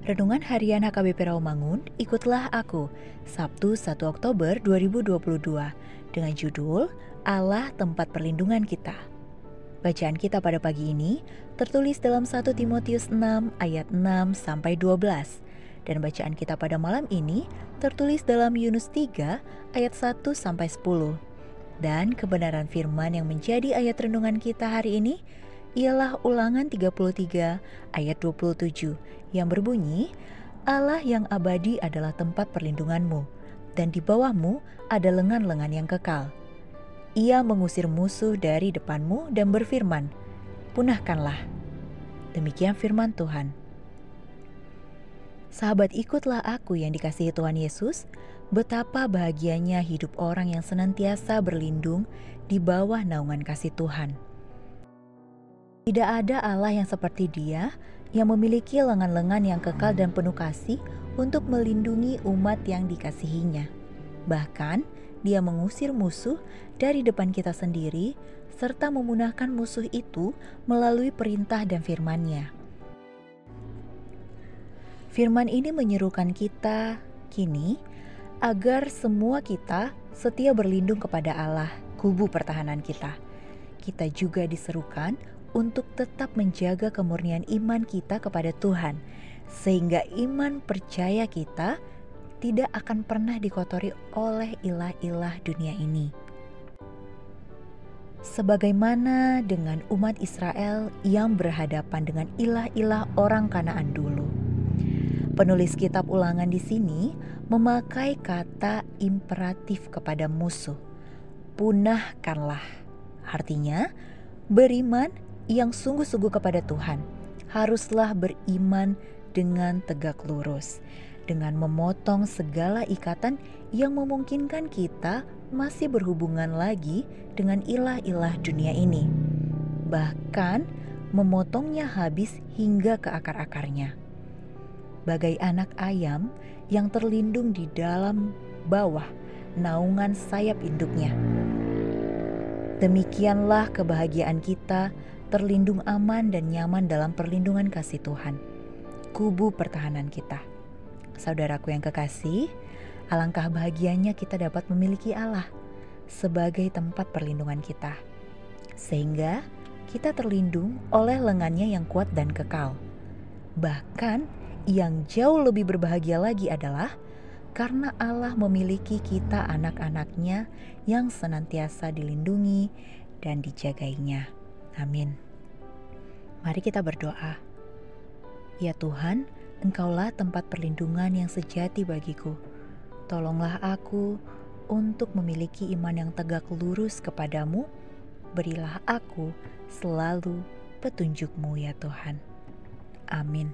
Renungan Harian HKBP Rawamangun, ikutlah aku, Sabtu 1 Oktober 2022, dengan judul Allah Tempat Perlindungan Kita. Bacaan kita pada pagi ini tertulis dalam 1 Timotius 6 ayat 6 sampai 12 dan bacaan kita pada malam ini tertulis dalam Yunus 3 ayat 1 sampai 10. Dan kebenaran firman yang menjadi ayat renungan kita hari ini ialah ulangan 33 ayat 27 yang berbunyi, Allah yang abadi adalah tempat perlindunganmu, dan di bawahmu ada lengan-lengan yang kekal. Ia mengusir musuh dari depanmu dan berfirman, punahkanlah. Demikian firman Tuhan. Sahabat ikutlah aku yang dikasihi Tuhan Yesus, betapa bahagianya hidup orang yang senantiasa berlindung di bawah naungan kasih Tuhan. Tidak ada Allah yang seperti Dia yang memiliki lengan-lengan yang kekal dan penuh kasih untuk melindungi umat yang dikasihinya. Bahkan, Dia mengusir musuh dari depan kita sendiri serta memunahkan musuh itu melalui perintah dan firman-Nya. Firman ini menyerukan kita kini agar semua kita setia berlindung kepada Allah, kubu pertahanan kita. Kita juga diserukan untuk tetap menjaga kemurnian iman kita kepada Tuhan, sehingga iman percaya kita tidak akan pernah dikotori oleh ilah-ilah dunia ini. Sebagaimana dengan umat Israel yang berhadapan dengan ilah-ilah orang Kanaan dulu. Penulis kitab ulangan di sini memakai kata imperatif kepada musuh. Punahkanlah. Artinya, beriman yang sungguh-sungguh kepada Tuhan haruslah beriman dengan tegak lurus, dengan memotong segala ikatan yang memungkinkan kita masih berhubungan lagi dengan ilah-ilah dunia ini, bahkan memotongnya habis hingga ke akar-akarnya. Bagai anak ayam yang terlindung di dalam bawah naungan sayap induknya. Demikianlah kebahagiaan kita terlindung aman dan nyaman dalam perlindungan kasih Tuhan, kubu pertahanan kita. Saudaraku yang kekasih, alangkah bahagianya kita dapat memiliki Allah sebagai tempat perlindungan kita, sehingga kita terlindung oleh lengannya yang kuat dan kekal. Bahkan yang jauh lebih berbahagia lagi adalah karena Allah memiliki kita anak-anaknya yang senantiasa dilindungi dan dijagainya. Amin. Mari kita berdoa. Ya Tuhan, Engkaulah tempat perlindungan yang sejati bagiku. Tolonglah aku untuk memiliki iman yang tegak lurus kepadamu. Berilah aku selalu petunjukmu ya Tuhan. Amin.